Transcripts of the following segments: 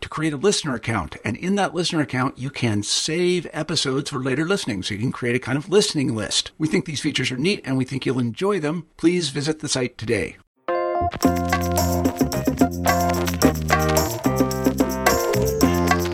to create a listener account. And in that listener account, you can save episodes for later listening. So you can create a kind of listening list. We think these features are neat and we think you'll enjoy them. Please visit the site today.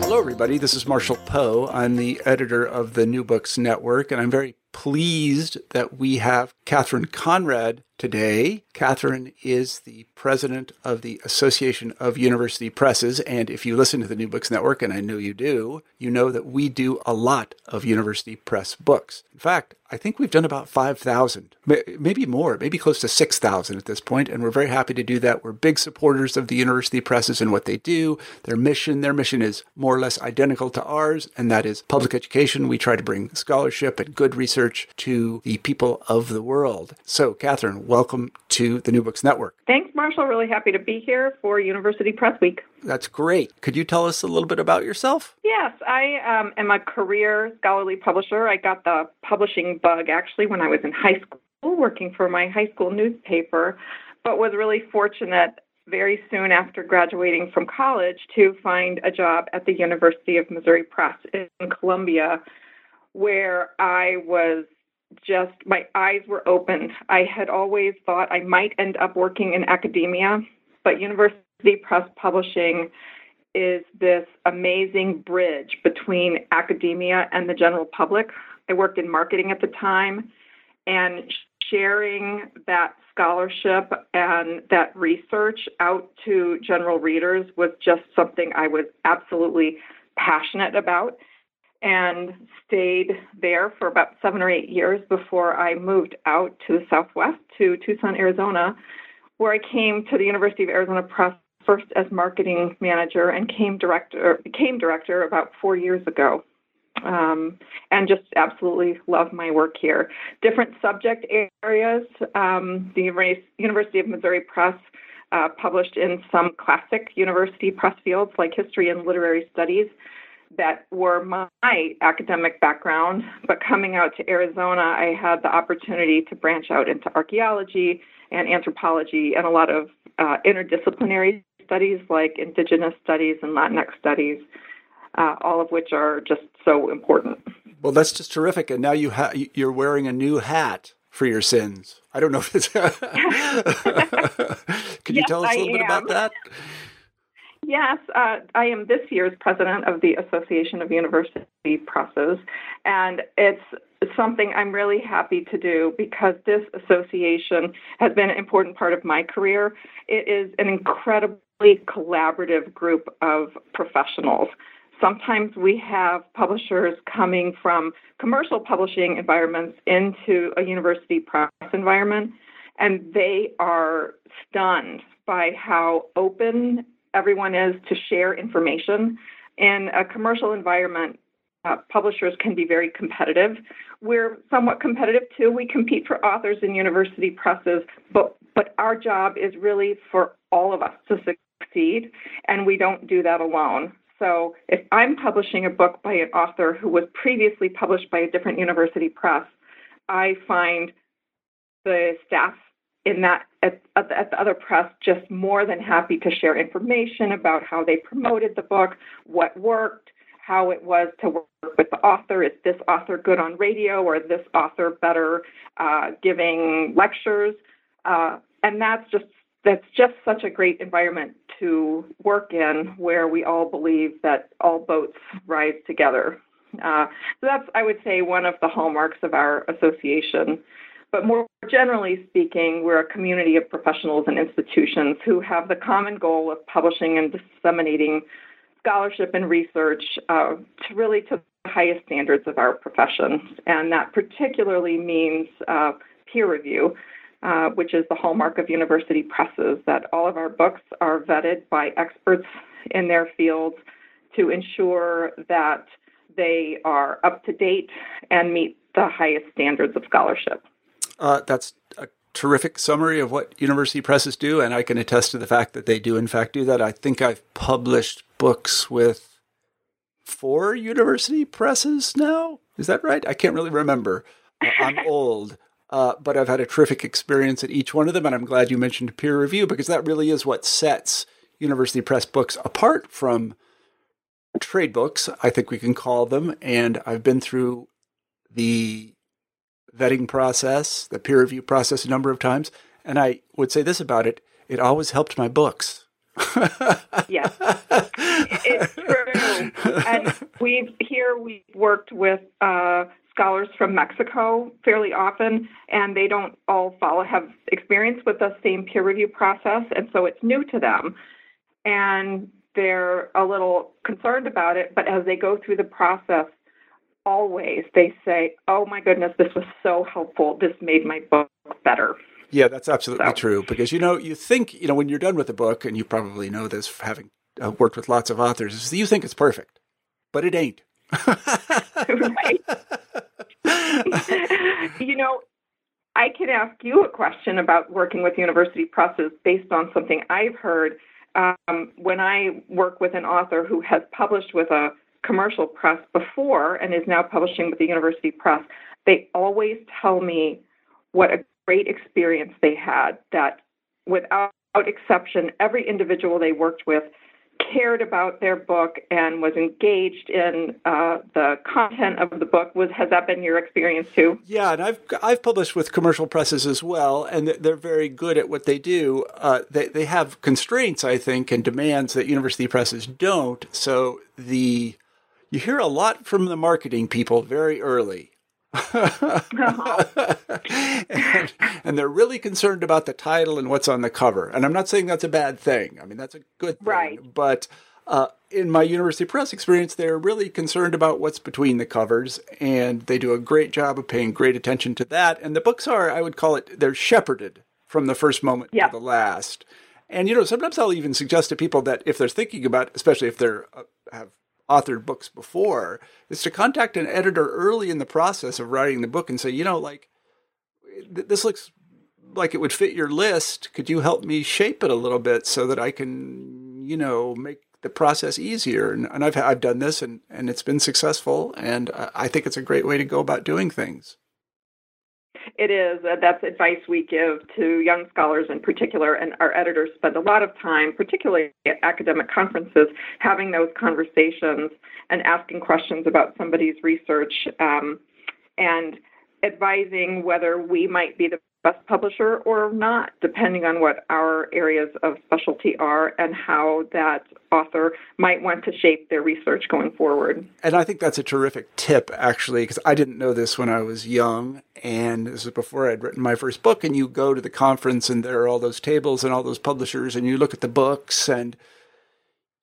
Hello, everybody. This is Marshall Poe. I'm the editor of the New Books Network, and I'm very pleased that we have Kathryn Conrad today. Kathryn is the president of the Association of University Presses. And if you listen to the New Books Network, and I know you do, you know that we do a lot of university press books. In fact, I think we've done about 5,000, maybe more, maybe close to 6,000 at this point, and we're very happy to do that. We're big supporters of the university presses and what they do, their mission. Their mission is more or less identical to ours, and that is public education. We try to bring scholarship and good research to the people of the world. So, Kathryn, welcome to the New Books Network. Thanks, Marshall. Really happy to be here for University Press Week. That's great. Could you tell us a little bit about yourself? Yes, I um, am a career scholarly publisher. I got the publishing bug actually when I was in high school, working for my high school newspaper, but was really fortunate very soon after graduating from college to find a job at the University of Missouri Press in Columbia, where I was just my eyes were opened. I had always thought I might end up working in academia, but university press publishing is this amazing bridge between academia and the general public. I worked in marketing at the time, and sharing that scholarship and that research out to general readers was just something I was absolutely passionate about and stayed there for about seven or eight years before I moved out to the Southwest to Tucson, Arizona, where I came to the University of Arizona Press first as marketing manager and came director became director about four years ago. Um, and just absolutely love my work here. Different subject areas. Um, the University of Missouri Press uh, published in some classic university press fields like history and literary studies that were my academic background, but coming out to Arizona, I had the opportunity to branch out into archaeology and anthropology and a lot of uh, interdisciplinary studies like indigenous studies and Latinx studies, uh, all of which are just so important. Well, that's just terrific. And now you ha- you're wearing a new hat for your sins. I don't know if it's. Can you yes, tell us a little I bit am. about that? Yes, uh, I am this year's president of the Association of University Presses, and it's something I'm really happy to do because this association has been an important part of my career. It is an incredibly collaborative group of professionals. Sometimes we have publishers coming from commercial publishing environments into a university press environment, and they are stunned by how open everyone is to share information. In a commercial environment, uh, publishers can be very competitive. We're somewhat competitive too. We compete for authors in university presses, but but our job is really for all of us to succeed, and we don't do that alone. So if I'm publishing a book by an author who was previously published by a different university press, I find the staff in that at, at, the, other press just more than happy to share information about how they promoted the book, what worked, how it was to work with the author. Is this author good on radio or is this author better uh, giving lectures? Uh, and that's just that's just such a great environment to work in where we all believe that all boats rise together. Uh, so that's, I would say, one of the hallmarks of our association. But more generally speaking, we're a community of professionals and institutions who have the common goal of publishing and disseminating scholarship and research uh, to really to the highest standards of our profession. And that particularly means uh, peer review. Uh, which is the hallmark of university presses, that all of our books are vetted by experts in their fields to ensure that they are up to date and meet the highest standards of scholarship. Uh, that's a terrific summary of what university presses do, and I can attest to the fact that they do, in fact, do that. I think I've published books with four university presses now. Is that right? I can't really remember. I'm old. Uh, but I've had a terrific experience at each one of them, and I'm glad you mentioned peer review because that really is what sets University Press books apart from trade books, I think we can call them. And I've been through the vetting process, the peer review process a number of times, and I would say this about it it always helped my books. yes, it's true. And we've here we've worked with uh, scholars from Mexico fairly often, and they don't all follow have experience with the same peer review process, and so it's new to them, and they're a little concerned about it. But as they go through the process, always they say, "Oh my goodness, this was so helpful. This made my book better." Yeah, that's absolutely so. true. Because you know, you think you know when you're done with a book, and you probably know this, having uh, worked with lots of authors, is you think it's perfect, but it ain't. right. you know, I can ask you a question about working with university presses based on something I've heard. Um, when I work with an author who has published with a commercial press before and is now publishing with the university press, they always tell me what a great experience they had, that without exception, every individual they worked with cared about their book and was engaged in uh, the content of the book. Was has that been your experience too? Yeah, and I've I've published with commercial presses as well, and they're very good at what they do. Uh, they they have constraints, I think, and demands that university presses don't. So the you hear a lot from the marketing people very early. uh-huh. and, and, they're really concerned about the title and what's on the cover. And I'm not saying that's a bad thing. I mean, that's a good thing. Right. But uh, in my university press experience, they're really concerned about what's between the covers, and they do a great job of paying great attention to that. And the books are, I would call it, they're shepherded from the first moment yeah. to the last. And you know, sometimes I'll even suggest to people that if they're thinking about, especially if they're uh, have authored books before is to contact an editor early in the process of writing the book and say, you know, like this looks like it would fit your list. Could you help me shape it a little bit so that I can, you know, make the process easier? And, and I've I've done this and and it's been successful, and I think it's a great way to go about doing things it is. Uh, that's advice we give to young scholars in particular, and our editors spend a lot of time, particularly at academic conferences, having those conversations and asking questions about somebody's research um, and advising whether we might be the best publisher or not, depending on what our areas of specialty are and how that author might want to shape their research going forward. And I think that's a terrific tip, actually, because I didn't know this when I was young. And this was before I'd written my first book. And you go to the conference, and there are all those tables and all those publishers, and you look at the books, and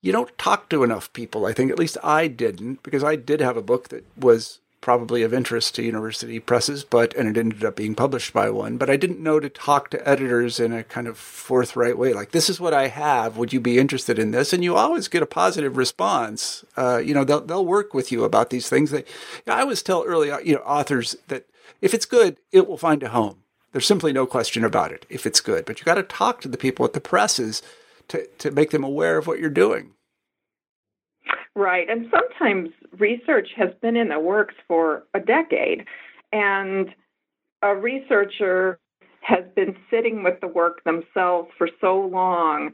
you don't talk to enough people. I think at least I didn't, because I did have a book that was probably of interest to university presses, but and it ended up being published by one. But I didn't know to talk to editors in a kind of forthright way, like this is what I have. Would you be interested in this? And you always get a positive response. Uh, you know, they'll they'll work with you about these things. They, you know, I always tell early you know authors that if it's good, it will find a home. There's simply no question about it if it's good. But you got to talk to the people at the presses to to make them aware of what you're doing. Right. And sometimes research has been in the works for a decade. And a researcher has been sitting with the work themselves for so long,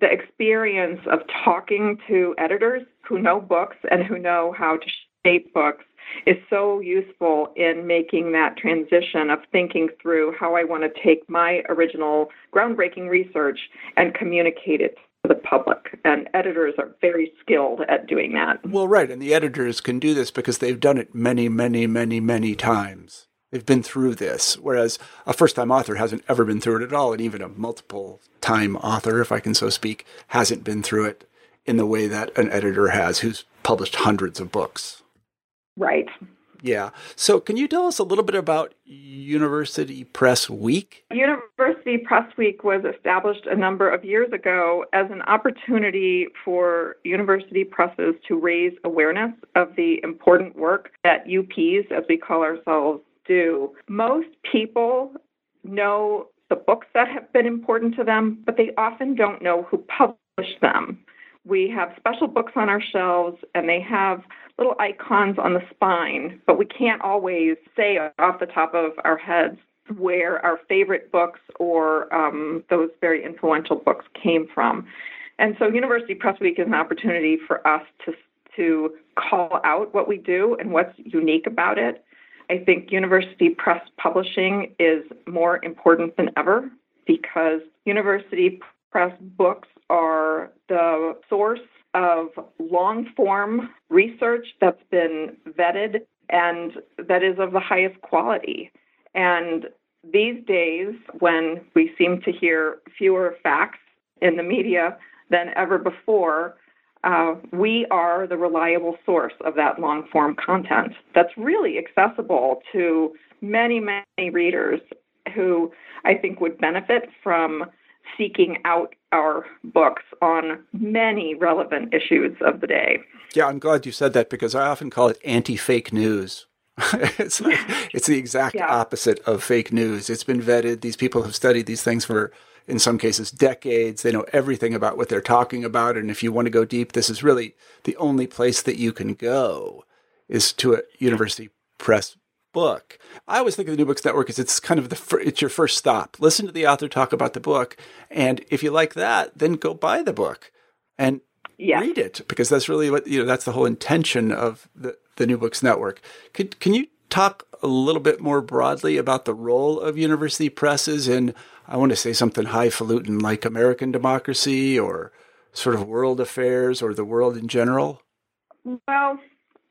the experience of talking to editors who know books and who know how to shape books is so useful in making that transition of thinking through how I want to take my original groundbreaking research and communicate it the public. And editors are very skilled at doing that. Well, right. And the editors can do this because they've done it many, many, many, many times. They've been through this, whereas a first time author hasn't ever been through it at all. And even a multiple time author, if I can so speak, hasn't been through it in the way that an editor has who's published hundreds of books. Right. Yeah. So, can you tell us a little bit about University Press Week? University Press Week was established a number of years ago as an opportunity for university presses to raise awareness of the important work that UPs, as we call ourselves, do. Most people know the books that have been important to them, but they often don't know who published them. We have special books on our shelves, and they have little icons on the spine, but we can't always say off the top of our heads where our favorite books or um, those very influential books came from. And so, University Press Week is an opportunity for us to to call out what we do and what's unique about it. I think university press publishing is more important than ever because university press books are the source of long form research that's been vetted and that is of the highest quality. And these days, when we seem to hear fewer facts in the media than ever before, uh, we are the reliable source of that long form content that's really accessible to many, many readers who I think would benefit from seeking out our books on many relevant issues of the day. Yeah, I'm glad you said that because I often call it anti fake news. it's like, it's the exact yeah. opposite of fake news. It's been vetted. These people have studied these things for, in some cases, decades. They know everything about what they're talking about. And if you want to go deep, this is really the only place that you can go is to a university press book. I always think of the New Books Network as it's kind of the fir- it's your first stop. Listen to the author talk about the book, and if you like that, then go buy the book and yeah. read it because that's really what you know. That's the whole intention of the the New Books Network. Could can you talk a little bit more broadly about the role of university presses in I want to say something highfalutin like American democracy or sort of world affairs or the world in general? Well,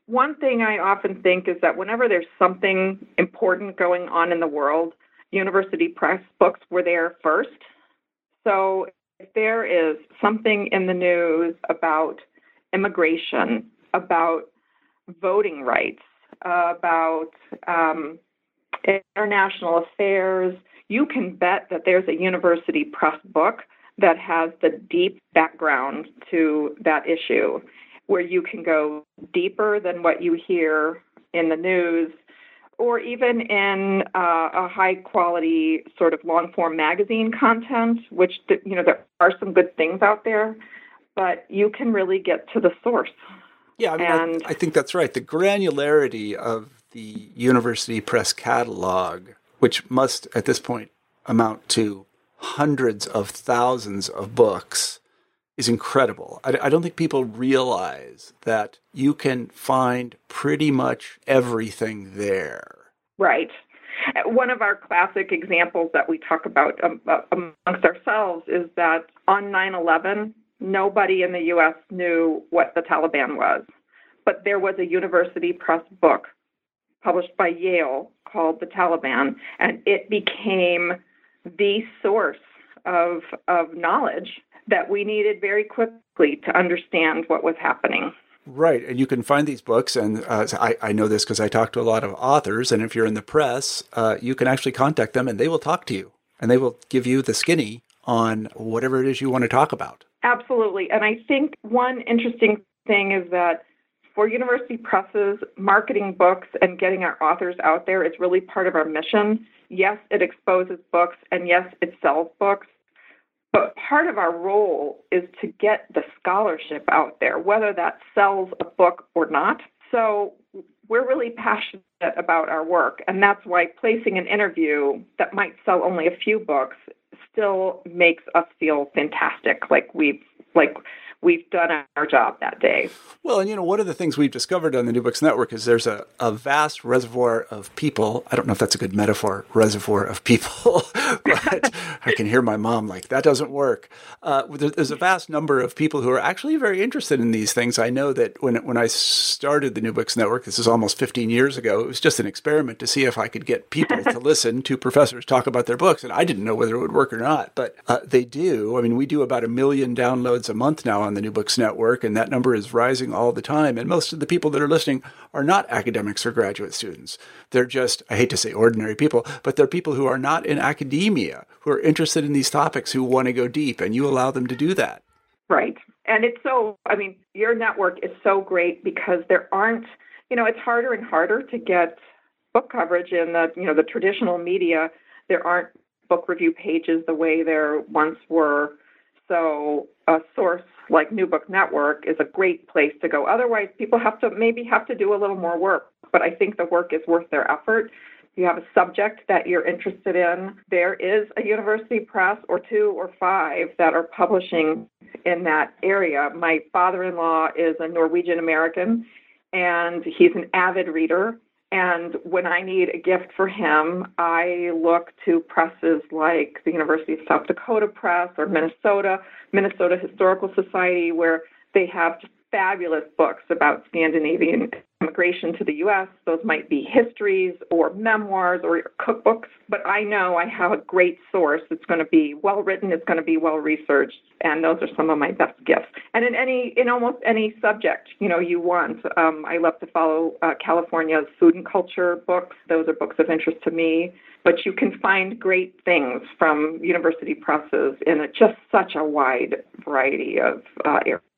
one thing I often think is that whenever there's something important going on in the world, university press books were there first. So if there is something in the news about immigration, about voting rights, about um, international affairs, you can bet that there's a university press book that has the deep background to that issue where you can go deeper than what you hear in the news or even in uh, a high quality sort of long form magazine content, which, you know, there are some good things out there, but you can really get to the source. Yeah, I mean, and, I, I think that's right. The granularity of the university press catalog, which must at this point amount to hundreds of thousands of books, is incredible. I, I, don't think people realize that you can find pretty much everything there. Right. One of our classic examples that we talk about um, uh, amongst ourselves is that on 9 11, nobody in the U.S. knew what the Taliban was. But there was a university press book published by Yale called The Taliban, and it became the source of, of knowledge that we needed very quickly to understand what was happening. Right. And you can find these books, and uh, I, I, know this because I talk to a lot of authors. And if you're in the press, uh, you can actually contact them and they will talk to you and they will give you the skinny on whatever it is you want to talk about. Absolutely. And I think one interesting thing is that for university presses, marketing books and getting our authors out there is really part of our mission. Yes, it exposes books, and yes, it sells books. But part of our role is to get the scholarship out there, whether that sells a book or not. So we're really passionate about our work, and that's why placing an interview that might sell only a few books still makes us feel fantastic, like we've like we've done our job that day. Well, and you know, one of the things we've discovered on the New Books Network is there's a, a vast reservoir of people. I don't know if that's a good metaphor, reservoir of people, but I can hear my mom like, that doesn't work. Uh, there's a vast number of people who are actually very interested in these things. I know that when, when I started the New Books Network, this is almost 15 years ago, it was just an experiment to see if I could get people to listen to professors talk about their books. And I didn't know whether it would work or not, but uh, they do. I mean, we do about a million downloads a month now on the New Books Network, and that number is rising all the time. And most of the people that are listening are not academics or graduate students. They're just, I hate to say ordinary people, but they're people who are not in academia, who are interested in these topics, who want to go deep, and you allow them to do that. Right. And it's so, I mean, your network is so great because there aren't, you know, it's harder and harder to get book coverage in the, you know, the traditional media. There aren't book review pages the way there once were. So a source like New Book Network is a great place to go. Otherwise, people have to maybe have to do a little more work, but I think the work is worth their effort. If you have a subject that you're interested in, there is a university press or two or five that are publishing in that area. My father in law is a Norwegian American and he's an avid reader. And when I need a gift for him, I look to presses like the University of South Dakota Press or Minnesota, Minnesota Historical Society, where they have just fabulous books about Scandinavian immigration to the U.S. Those might be histories or memoirs or cookbooks, but I know I have a great source. It's going to be well written. It's going to be well researched, and those are some of my best gifts. And in any, in almost any subject, you know, you want. Um, I love to follow uh, California's food and culture books. Those are books of interest to me. But you can find great things from university presses in a, just such a wide variety of uh, areas.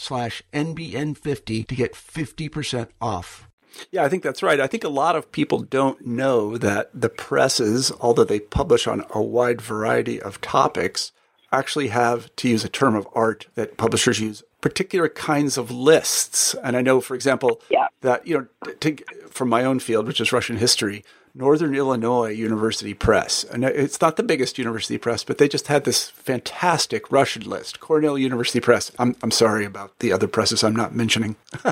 slash NBN50 to get 50% off. Yeah, I think that's right. I think a lot of people don't know that the presses, although they publish on a wide variety of topics, actually have, to use a term of art that publishers use, particular kinds of lists. And I know, for example, yeah. that, you know, to, from my own field, which is Russian history, Northern Illinois University Press. And it's not the biggest university press, but they just had this fantastic Russian list. Cornell University Press. I'm, I'm sorry about the other presses I'm not mentioning.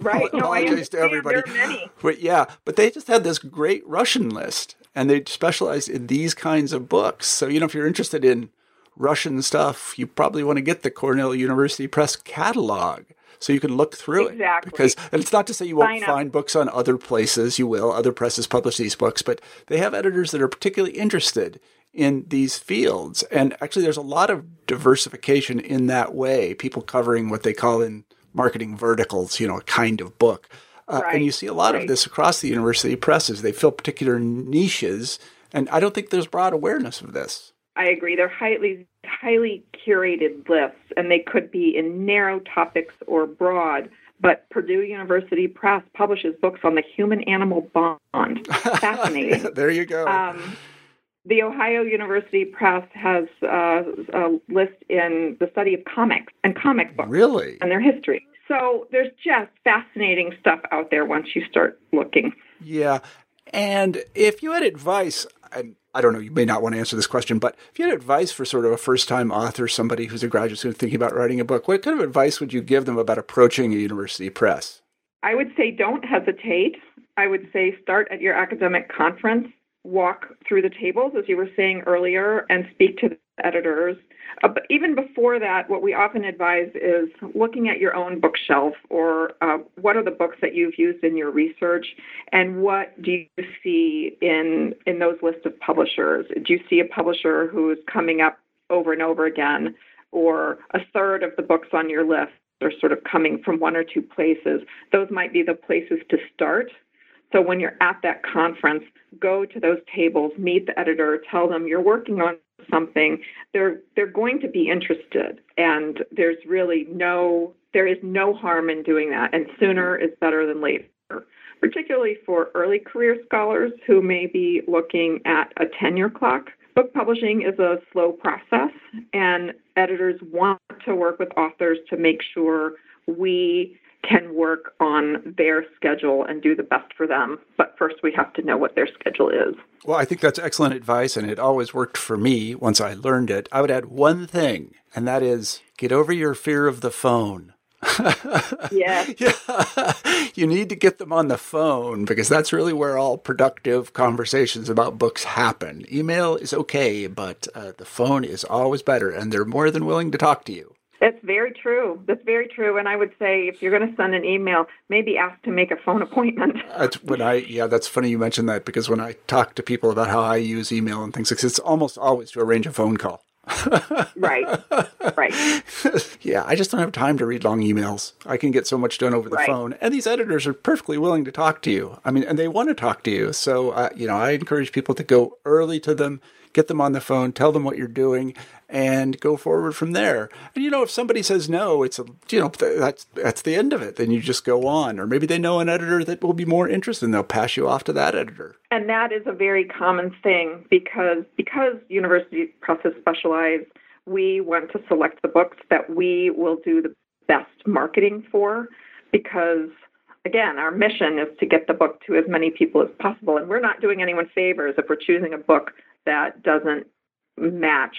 right. no, I understand. to everybody. There are many. But yeah, but they just had this great Russian list and they specialized in these kinds of books. So, you know, if you're interested in Russian stuff, you probably want to get the Cornell University Press catalog so you can look through exactly. it. Because and it's not to say you won't find books on other places. You will. Other presses publish these books, but they have editors that are particularly interested in these fields. And actually, there's a lot of diversification in that way. People covering what they call in marketing verticals, you know, a kind of book. Uh, right. And you see a lot right. of this across the university presses. They fill particular niches, and I don't think there's broad awareness of this. I agree. They're highly highly curated lists, and they could be in narrow topics or broad. But Purdue University Press publishes books on the human animal bond. Fascinating. there you go. Um, the Ohio University Press has uh, a list in the study of comics and comic books. Really? And their history. So there's just fascinating stuff out there once you start looking. Yeah. And if you had advice, and I don't know, you may not want to answer this question, but if you had advice for sort of a first time author, somebody who's a graduate student thinking about writing a book, what kind of advice would you give them about approaching a university press? I would say don't hesitate. I would say start at your academic conference, walk through the tables, as you were saying earlier, and speak to the editors. Uh, but even before that, what we often advise is looking at your own bookshelf or uh, what are the books that you've used in your research and what do you see in, in those lists of publishers? Do you see a publisher who's coming up over and over again, or a third of the books on your list are sort of coming from one or two places? Those might be the places to start. So when you're at that conference, go to those tables, meet the editor, tell them you're working on something, they're they're going to be interested, and there's really no there is no harm in doing that, and sooner is better than later. Particularly for early career scholars who may be looking at a tenure clock. Book publishing is a slow process, and editors want to work with authors to make sure we can work on their schedule and do the best for them. But first, we have to know what their schedule is. Well, I think that's excellent advice, and it always worked for me once I learned it. I would add one thing, and that is get over your fear of the phone. yeah. yeah. You need to get them on the phone because that's really where all productive conversations about books happen. Email is okay, but uh, the phone is always better, and they're more than willing to talk to you. That's very true. That's very true. And I would say if you're going to send an email, maybe ask to make a phone appointment. That's when I, yeah, that's funny you mentioned that because when I talk to people about how I use email and things, it's almost always to arrange a phone call. Right. Right. yeah, I just don't have time to read long emails. I can get so much done over the right. phone. And these editors are perfectly willing to talk to you. I mean, and they want to talk to you. So, uh, you know, I encourage people to go early to them, get them on the phone, tell them what you're doing, and go forward from there. And you know, if somebody says no, it's a you know that's that's the end of it. Then you just go on, or maybe they know an editor that will be more interested, and they'll pass you off to that editor. And that is a very common thing because because university presses specialize, we want to select the books that we will do the best marketing for because again, our mission is to get the book to as many people as possible. And we're not doing anyone favors if we're choosing a book that doesn't match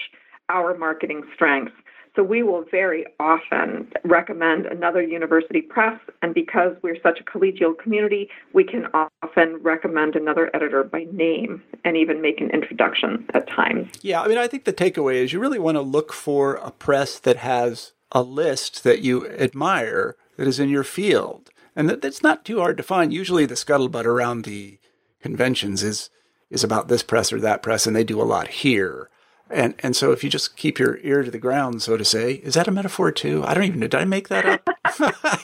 our marketing strengths. So we will very often recommend another university press, and because we're such a collegial community, we can often recommend another editor by name and even make an introduction at times. Yeah, I mean, I think the takeaway is you really want to look for a press that has a list that you admire that is in your field. And that, that's not too hard to find. Usually the scuttlebutt around the conventions is is about this press or that press, and they do a lot here. And and so if you just keep your ear to the ground, so to say, is that a metaphor too? I don't even know. Did I make that up?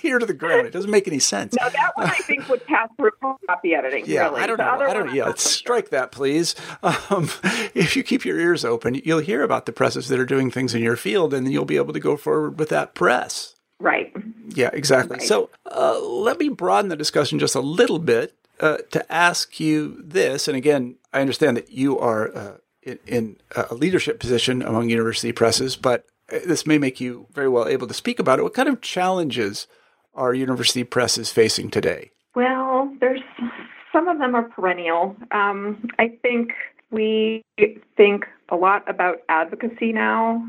ear to the ground. It doesn't make any sense. No, that one I think would pass through copy editing. Yeah, really. I don't know. I don't. Yeah, strike that, please. Um, if you keep your ears open, you'll hear about the presses that are doing things in your field, and then you'll be able to go forward with that press. Right. Yeah, exactly. Right. So uh, let me broaden the discussion just a little bit uh, to ask you this. And again, I understand that you are uh, in, in a leadership position among university presses, but this may make you very well able to speak about it. What kind of challenges are university presses facing today? Well, there's some of them are perennial. Um, I think we think a lot about advocacy now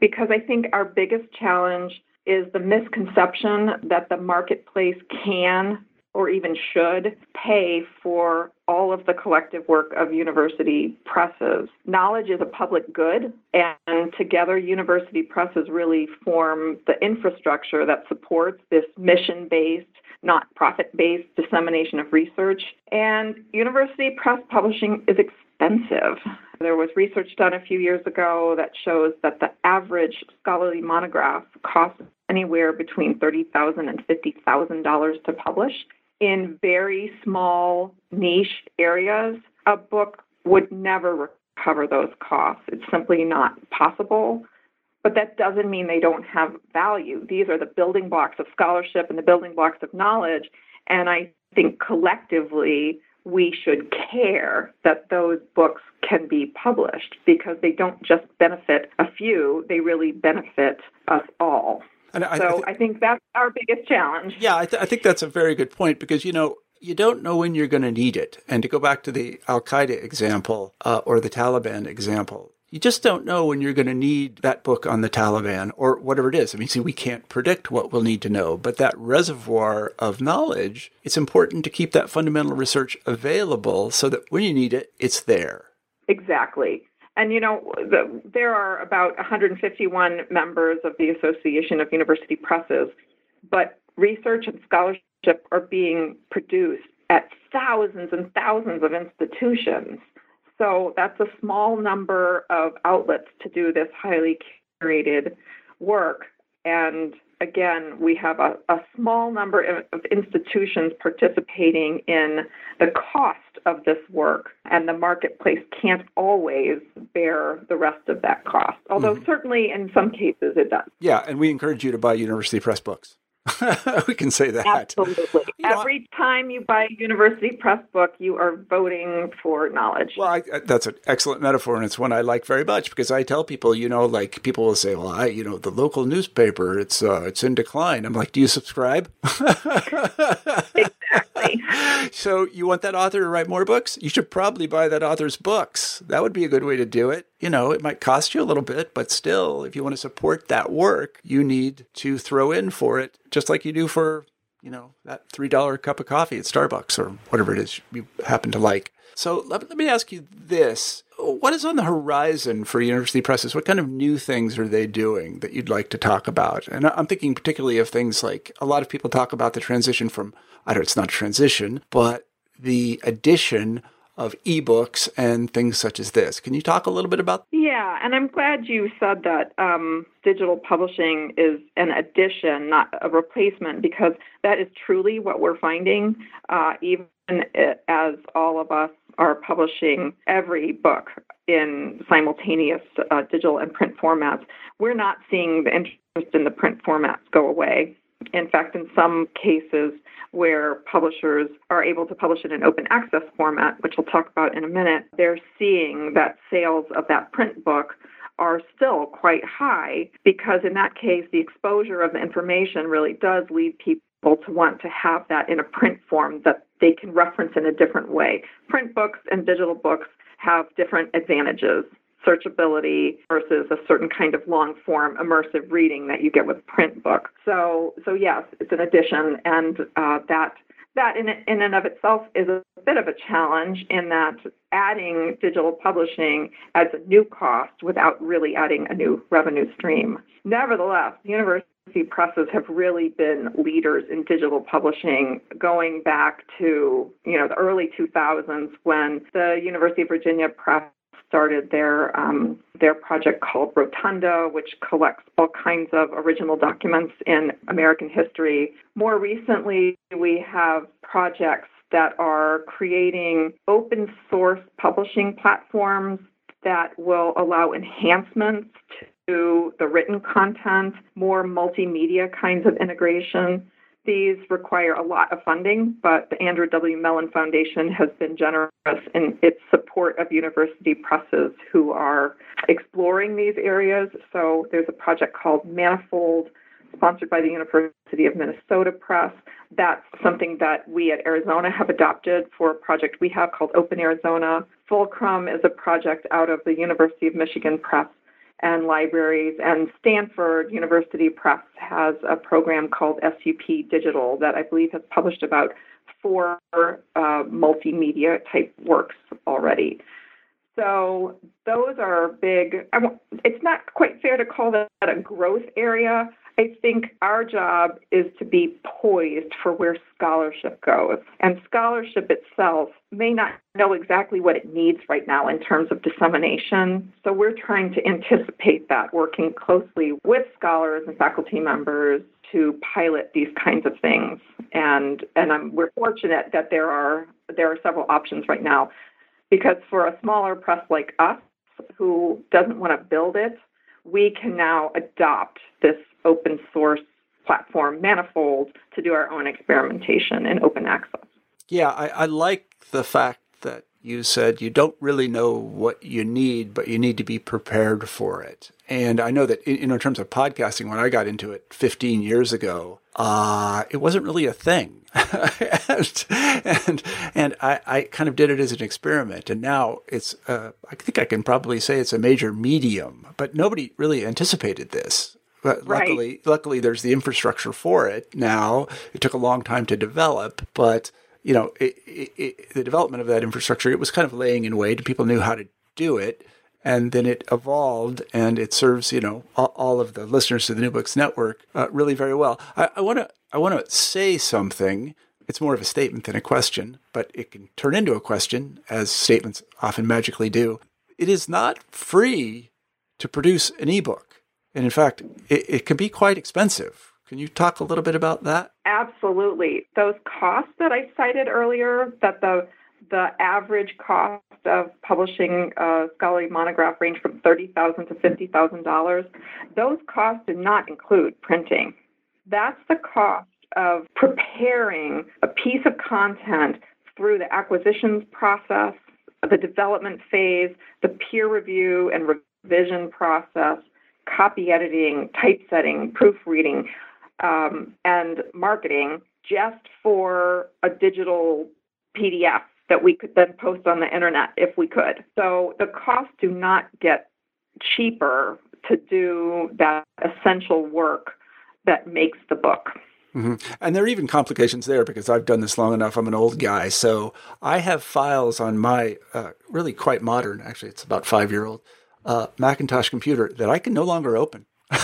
because I think our biggest challenge is the misconception that the marketplace can or even should pay for all of the collective work of university presses. Knowledge is a public good, and together university presses really form the infrastructure that supports this mission based, not profit based dissemination of research. And university press publishing is expensive. There was research done a few years ago that shows that the average scholarly monograph costs anywhere between $30,000 and $50,000 to publish in very small niche areas, a book would never recover those costs. It's simply not possible. But that doesn't mean they don't have value. These are the building blocks of scholarship and the building blocks of knowledge. And I think collectively, we should care that those books can be published because they don't just benefit a few, they really benefit us all. And I, so I, th- I, think that's our biggest challenge. Yeah, I, th- I think that's a very good point because, you know, you don't know when you're going to need it. And to go back to the Al Qaeda example uh, or the Taliban example, you just don't know when you're going to need that book on the Taliban or whatever it is. I mean, see, we can't predict what we'll need to know, but that reservoir of knowledge, it's important to keep that fundamental research available so that when you need it, it's there. Exactly. And you know, the, there are about 151 members of the Association of University Presses, but research and scholarship are being produced at thousands and thousands of institutions. So that's a small number of outlets to do this highly curated work. And again, we have a, a small number of institutions participating in the cost of this work, and the marketplace can't always bear the rest of that cost, although mm-hmm. certainly in some cases it does. Yeah, and we encourage you to buy University Press books. we can say that. Absolutely. You know, Every time you buy a University Press book, you are voting for knowledge. Well, I, that's an excellent metaphor, and it's one I like very much because I tell people, you know, like people will say, "Well, I, you know, the local newspaper, it's uh, it's in decline." I'm like, "Do you subscribe?" exactly. so you want that author to write more books? You should probably buy that author's books. That would be a good way to do it. You know, it might cost you a little bit, but still, if you want to support that work, you need to throw in for it just like you do for, you know, that $3 cup of coffee at Starbucks or whatever it is you happen to like. So let, let me ask you this. What is on the horizon for university presses? What kind of new things are they doing that you'd like to talk about? And I'm thinking particularly of things like a lot of people talk about the transition from, I don't know, it's not a transition, but the addition of ebooks and things such as this. Can you talk a little bit about? Yeah, and I'm glad you said that um, digital publishing is an addition, not a replacement, because that is truly what we're finding. Uh, even as all of us are publishing every book in simultaneous uh, digital and print formats, we're not seeing the interest in the print formats go away. In fact, in some cases, where publishers are able to publish it in open access format, which we'll talk about in a minute, they're seeing that sales of that print book are still quite high because in that case the exposure of the information really does lead people to want to have that in a print form that they can reference in a different way. Print books and digital books have different advantages searchability versus a certain kind of long form immersive reading that you get with print book. So, so yes, it's an addition, and uh, that that in, in and of itself is a bit of a challenge in that adding digital publishing adds a new cost without really adding a new revenue stream. Nevertheless, the university presses have really been leaders in digital publishing going back to you know the early 2000s when the University of Virginia Press started their um, their project called Rotunda, which collects all kinds of original documents in American history. More recently, we have projects that are creating open source publishing platforms that will allow enhancements to the written content, more multimedia kinds of integration. These require a lot of funding, but the Andrew W. Mellon Foundation has been generous in its support of university presses who are exploring these areas. So there's a project called Manifold, sponsored by the University of Minnesota Press. That's something that we at Arizona have adopted for a project we have called Open Arizona. Fulcrum is a project out of the University of Michigan Press and libraries. And Stanford University Press has a program called SUP Digital that I believe has published about four uh, multimedia type works already. So those are big. it's not quite fair to call that a growth area. I think our job is to be poised for where scholarship goes. And scholarship itself may not know exactly what it needs right now in terms of dissemination. So we're trying to anticipate that, working closely with scholars and faculty members to pilot these kinds of things. And and I'm, we're fortunate that there are there are several options right now, because for a smaller press like us who doesn't want to build it, we can now adopt this open source platform, Manifold, to do our own experimentation in open access. Yeah, I, I like the fact that you said you don't really know what you need, but you need to be prepared for it. And I know that in, in terms of podcasting, when I got into it 15 years ago, uh, it wasn't really a thing. and, and, and I, I kind of did it as an experiment. And now it's, uh, I think I can probably say it's a major medium, but nobody really anticipated this. But Right. luckily, luckily, there's the infrastructure for it now. It took a long time to develop, but you know, it, it, it, the development of that infrastructure, it was kind of laying in wait, and people knew how to do it. And then it evolved, and it serves you know all, of the listeners to the New Books Network uh, really very well. I want to I want to say something. It's more of a statement than a question, but it can turn into a question, as statements often magically do. It is not free to produce an ebook. And in fact, it, it can be quite expensive. Can you talk a little bit about that? Absolutely. Those costs that I cited earlier, that the the average cost of publishing a scholarly monograph range from 30,000 to fifty thousand dollars, those costs do not include printing. That's the cost of preparing a piece of content through the acquisitions process, the development phase, the peer review and revision process, copy editing, typesetting, proofreading, um, and marketing just for a digital PDF that we could then post on the internet if we could. So the costs do not get cheaper to do that essential work that makes the book. Mm-hmm. And there are even complications there because I've done this long enough. I'm an old guy. So I have files on my uh, really quite modern, actually, it's about five year old uh, Macintosh computer that I can no longer open.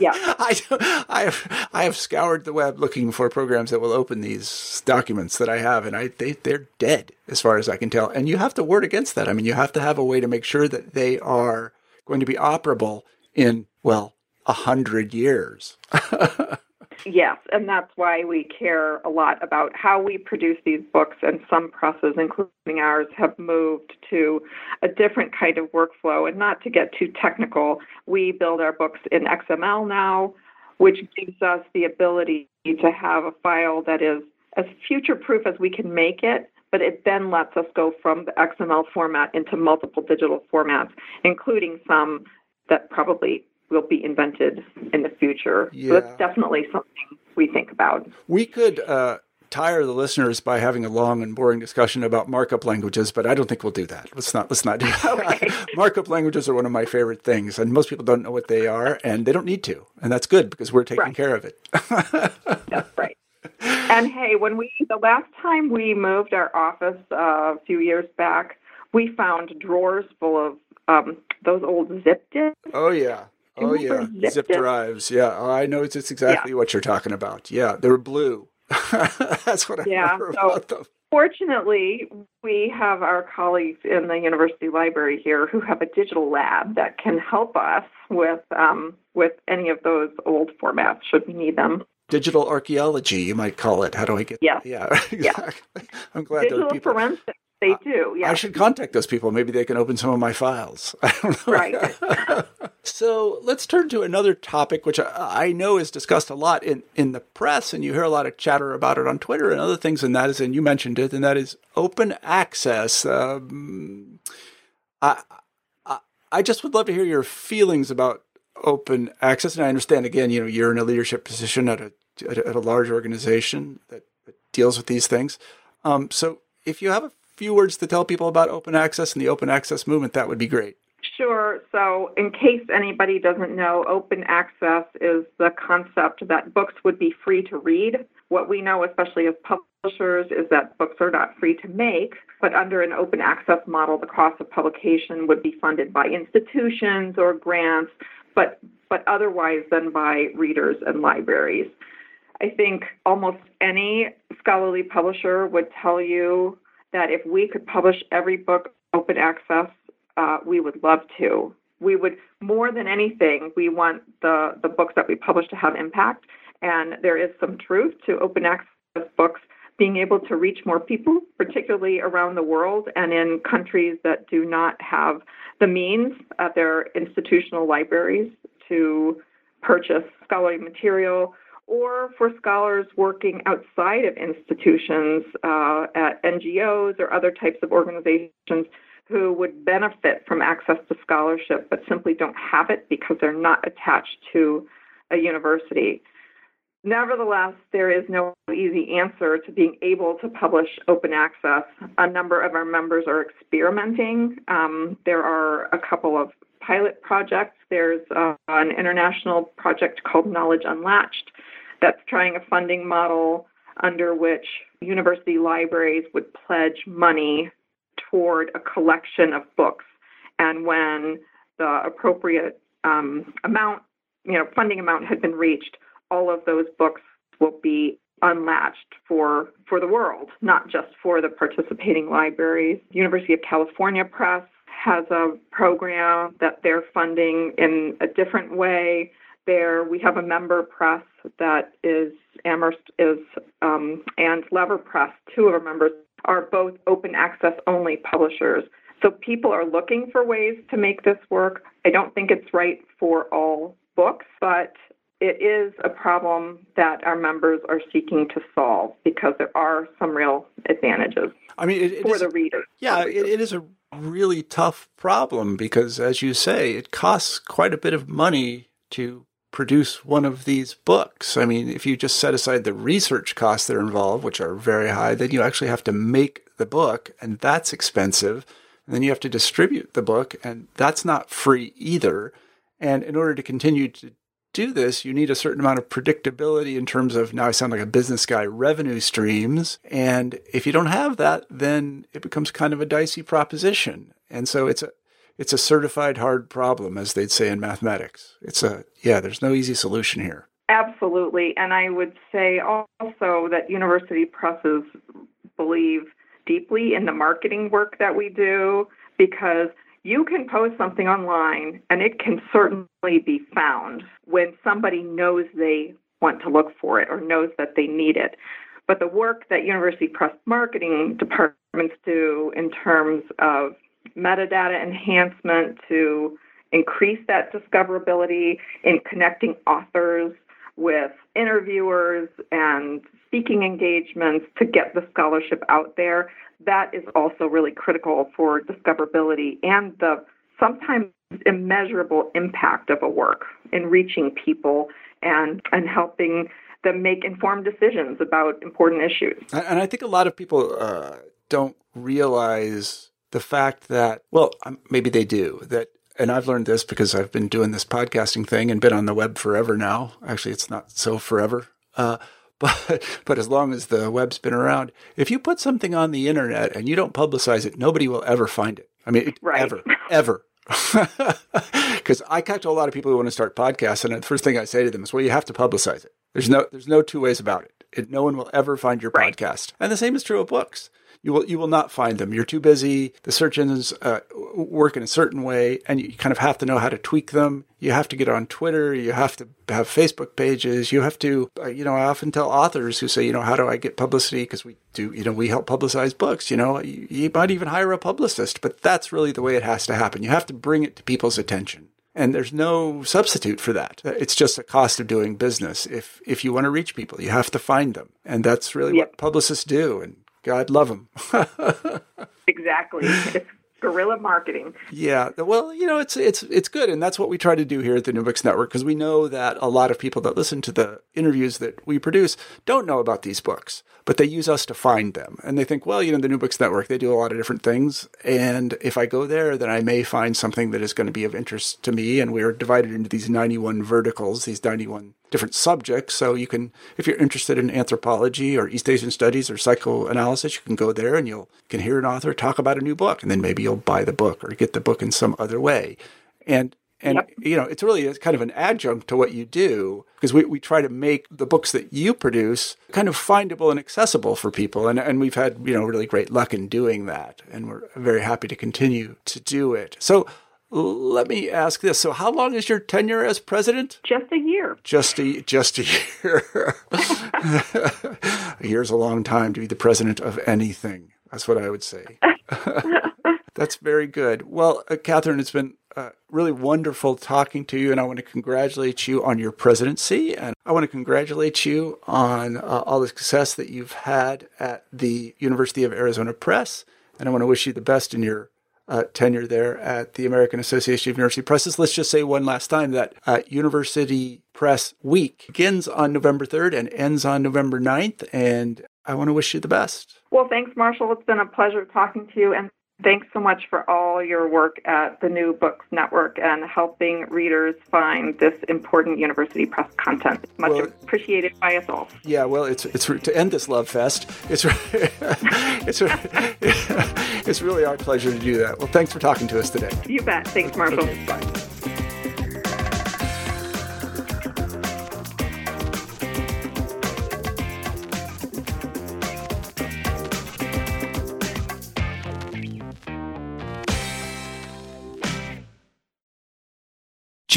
Yeah. I, I, have, I have scoured the web looking for programs that will open these documents that I have, and I they, they're dead as far as I can tell. And you have to ward against that. I mean, you have to have a way to make sure that they are going to be operable in, well, a hundred years. Yes, and that's why we care a lot about how we produce these books. And some presses, including ours, have moved to a different kind of workflow. And not to get too technical, we build our books in XML now, which gives us the ability to have a file that is as future proof as we can make it. But it then lets us go from the XML format into multiple digital formats, including some that probably will be invented in the future. Yeah. So that's definitely something we think about. We could uh, tire the listeners by having a long and boring discussion about markup languages, but I don't think we'll do that. Let's not. Let's not do that. Okay. markup languages are one of my favorite things, and most people don't know what they are, and they don't need to, and that's good because we're taking Right. care of it. That's right. And hey, when we the last time we moved our office uh, a few years back, we found drawers full of um, those old zip disks. oh yeah. Do you Oh yeah, zip zip disk? drives. Yeah, oh, I know it's exactly what you're talking about. Yeah, they were blue. That's what I Yeah, remember so- about them. Fortunately, we have our colleagues in the university library here who have a digital lab that can help us with um, with any of those old formats should we need them. Digital archaeology, you might call it. How do I get? Yes. Yeah, exactly. I'm glad there are digital people. forensics, they do. Yeah, I should contact those people. Maybe they can open some of my files. I don't know. right. So let's turn to another topic, which I, I know is discussed a lot in, in the press, and you hear a lot of chatter about it on Twitter and other things, and that is, and you mentioned it, and that is open access. Um, I, I, I just would love to hear your feelings about open access, and I understand again, you know, you're in a leadership position at a at a, at a large organization that, that deals with these things. Um, so if you have a few words to tell people about open access and the open access movement, that would be great. Sure. So, in case anybody doesn't know, open access is the concept that books would be free to read. What we know, especially as publishers, is that books are not free to make, but under an open access model, the cost of publication would be funded by institutions or grants, but but otherwise than by readers and libraries. I think almost any scholarly publisher would tell you that if we could publish every book open access, uh, we would love to. We would, more than anything, we want the, the books that we publish to have impact. And there is some truth to open access books being able to reach more people, particularly around the world and in countries that do not have the means at their institutional libraries to purchase scholarly material or for scholars working outside of institutions uh, at NGOs or other types of organizations who would benefit from access to scholarship but simply don't have it because they're not attached to a university. Nevertheless, there is no easy answer to being able to publish open access. A number of our members are experimenting. Um, there are a couple of pilot projects. There's uh, an international project called Knowledge Unlatched that's trying a funding model under which university libraries would pledge money toward a collection of books. And when the appropriate um, amount, you know, funding amount had been reached, all of those books will be unlatched for for the world, not just for the participating libraries. University of California Press has a program that they're funding in a different way. There, we have a member press that is Amherst is um, and Lever Press. Two of our members are both open access only publishers. So people are looking for ways to make this work. I don't think it's right for all books, but it is a problem that our members are seeking to solve because there are some real advantages. I mean, it, it for is, the reader. Yeah, it, it is a really tough problem because, as you say, it costs quite a bit of money to produce one of these books. I mean, if you just set aside the research costs that are involved, which are very high, then you actually have to make the book, and that's expensive. And then you have to distribute the book, and that's not free either. And in order to continue to do this, you need a certain amount of predictability in terms of now I sound like a business guy revenue streams. And if you don't have that, then it becomes kind of a dicey proposition. And so it's a it's a certified hard problem, as they'd say in mathematics. It's a yeah, there's no easy solution here. Absolutely. And I would say also that university presses believe deeply in the marketing work that we do because you can post something online and it can certainly be found when somebody knows they want to look for it or knows that they need it. But the work that university press marketing departments do in terms of metadata enhancement to increase that discoverability in connecting authors with interviewers and speaking engagements to get the scholarship out there, that is also really critical for discoverability and the sometimes immeasurable impact of a work in reaching people and, and helping them make informed decisions about important issues. And I think a lot of people uh, don't realize the fact that, well, um, maybe they do, that and I've learned this because I've been doing this podcasting thing and been on the web forever now. Actually, it's not so forever. Uh, but but as long as the web's been around, if you put something on the internet and you don't publicize it, nobody will ever find it. I mean, right. ever, ever. Because I talk to a lot of people who want to start podcasts, and the first thing I say to them is, "Well, you have to publicize it. There's no there's no two ways about it. it no one will ever find your right. podcast." And the same is true of books you will you will not find them. You're too busy. The search engines uh, work in a certain way, and you kind of have to know how to tweak them. You have to get on Twitter. You have to have Facebook pages. You have to, uh, you know, I often tell authors who say, you know, how do I get publicity? Because we do, you know, we help publicize books. You know, you, you might even hire a publicist, but that's really the way it has to happen. You have to bring it to people's attention. And there's no substitute for that. It's just a cost of doing business. If if you want to reach people, you have to find them, and that's really yep. what publicists do. And God love them. exactly. It's guerrilla marketing. Yeah. Well, you know, it's it's it's good, and that's what we try to do here at the New Books Network because we know that a lot of people that listen to the interviews that we produce don't know about these books, but they use us to find them, and they think, well, you know, the New Books Network they do a lot of different things, and if I go there, then I may find something that is going to be of interest to me, and we're divided into these ninety-one verticals, these ninety-one different subjects. So you can, if you're interested in anthropology or East Asian studies or psychoanalysis, you can go there and you'll can hear an author talk about a new book, and then maybe you'll buy the book or get the book in some other way. And and yep. you know, it's really kind of an adjunct to what you do because we, we try to make the books that you produce kind of findable and accessible for people. And and we've had, you know, really great luck in doing that. And we're very happy to continue to do it. So let me ask this. So how long is your tenure as president? Just a year. Just a just a year. a year's a long time to be the president of anything. That's what I would say. That's very good. Well, uh, Kathryn, it's been uh, really wonderful talking to you, and I want to congratulate you on your presidency, and I want to congratulate you on uh, all the success that you've had at the University of Arizona Press, and I want to wish you the best in your uh, tenure there at the American Association of University Presses. Let's just say one last time that uh, University Press Week begins on November 3rd and ends on November 9th, and I want to wish you the best. Well, thanks, Marshall. It's been a pleasure talking to you, and thanks so much for all your work at the New Books Network and helping readers find this important university press content. Much well, appreciated by us all. Yeah, well, it's it's to end this love fest. It's it's it's really our pleasure to do that. Well, thanks for talking to us today. You bet. Thanks, Marshall. Okay, bye.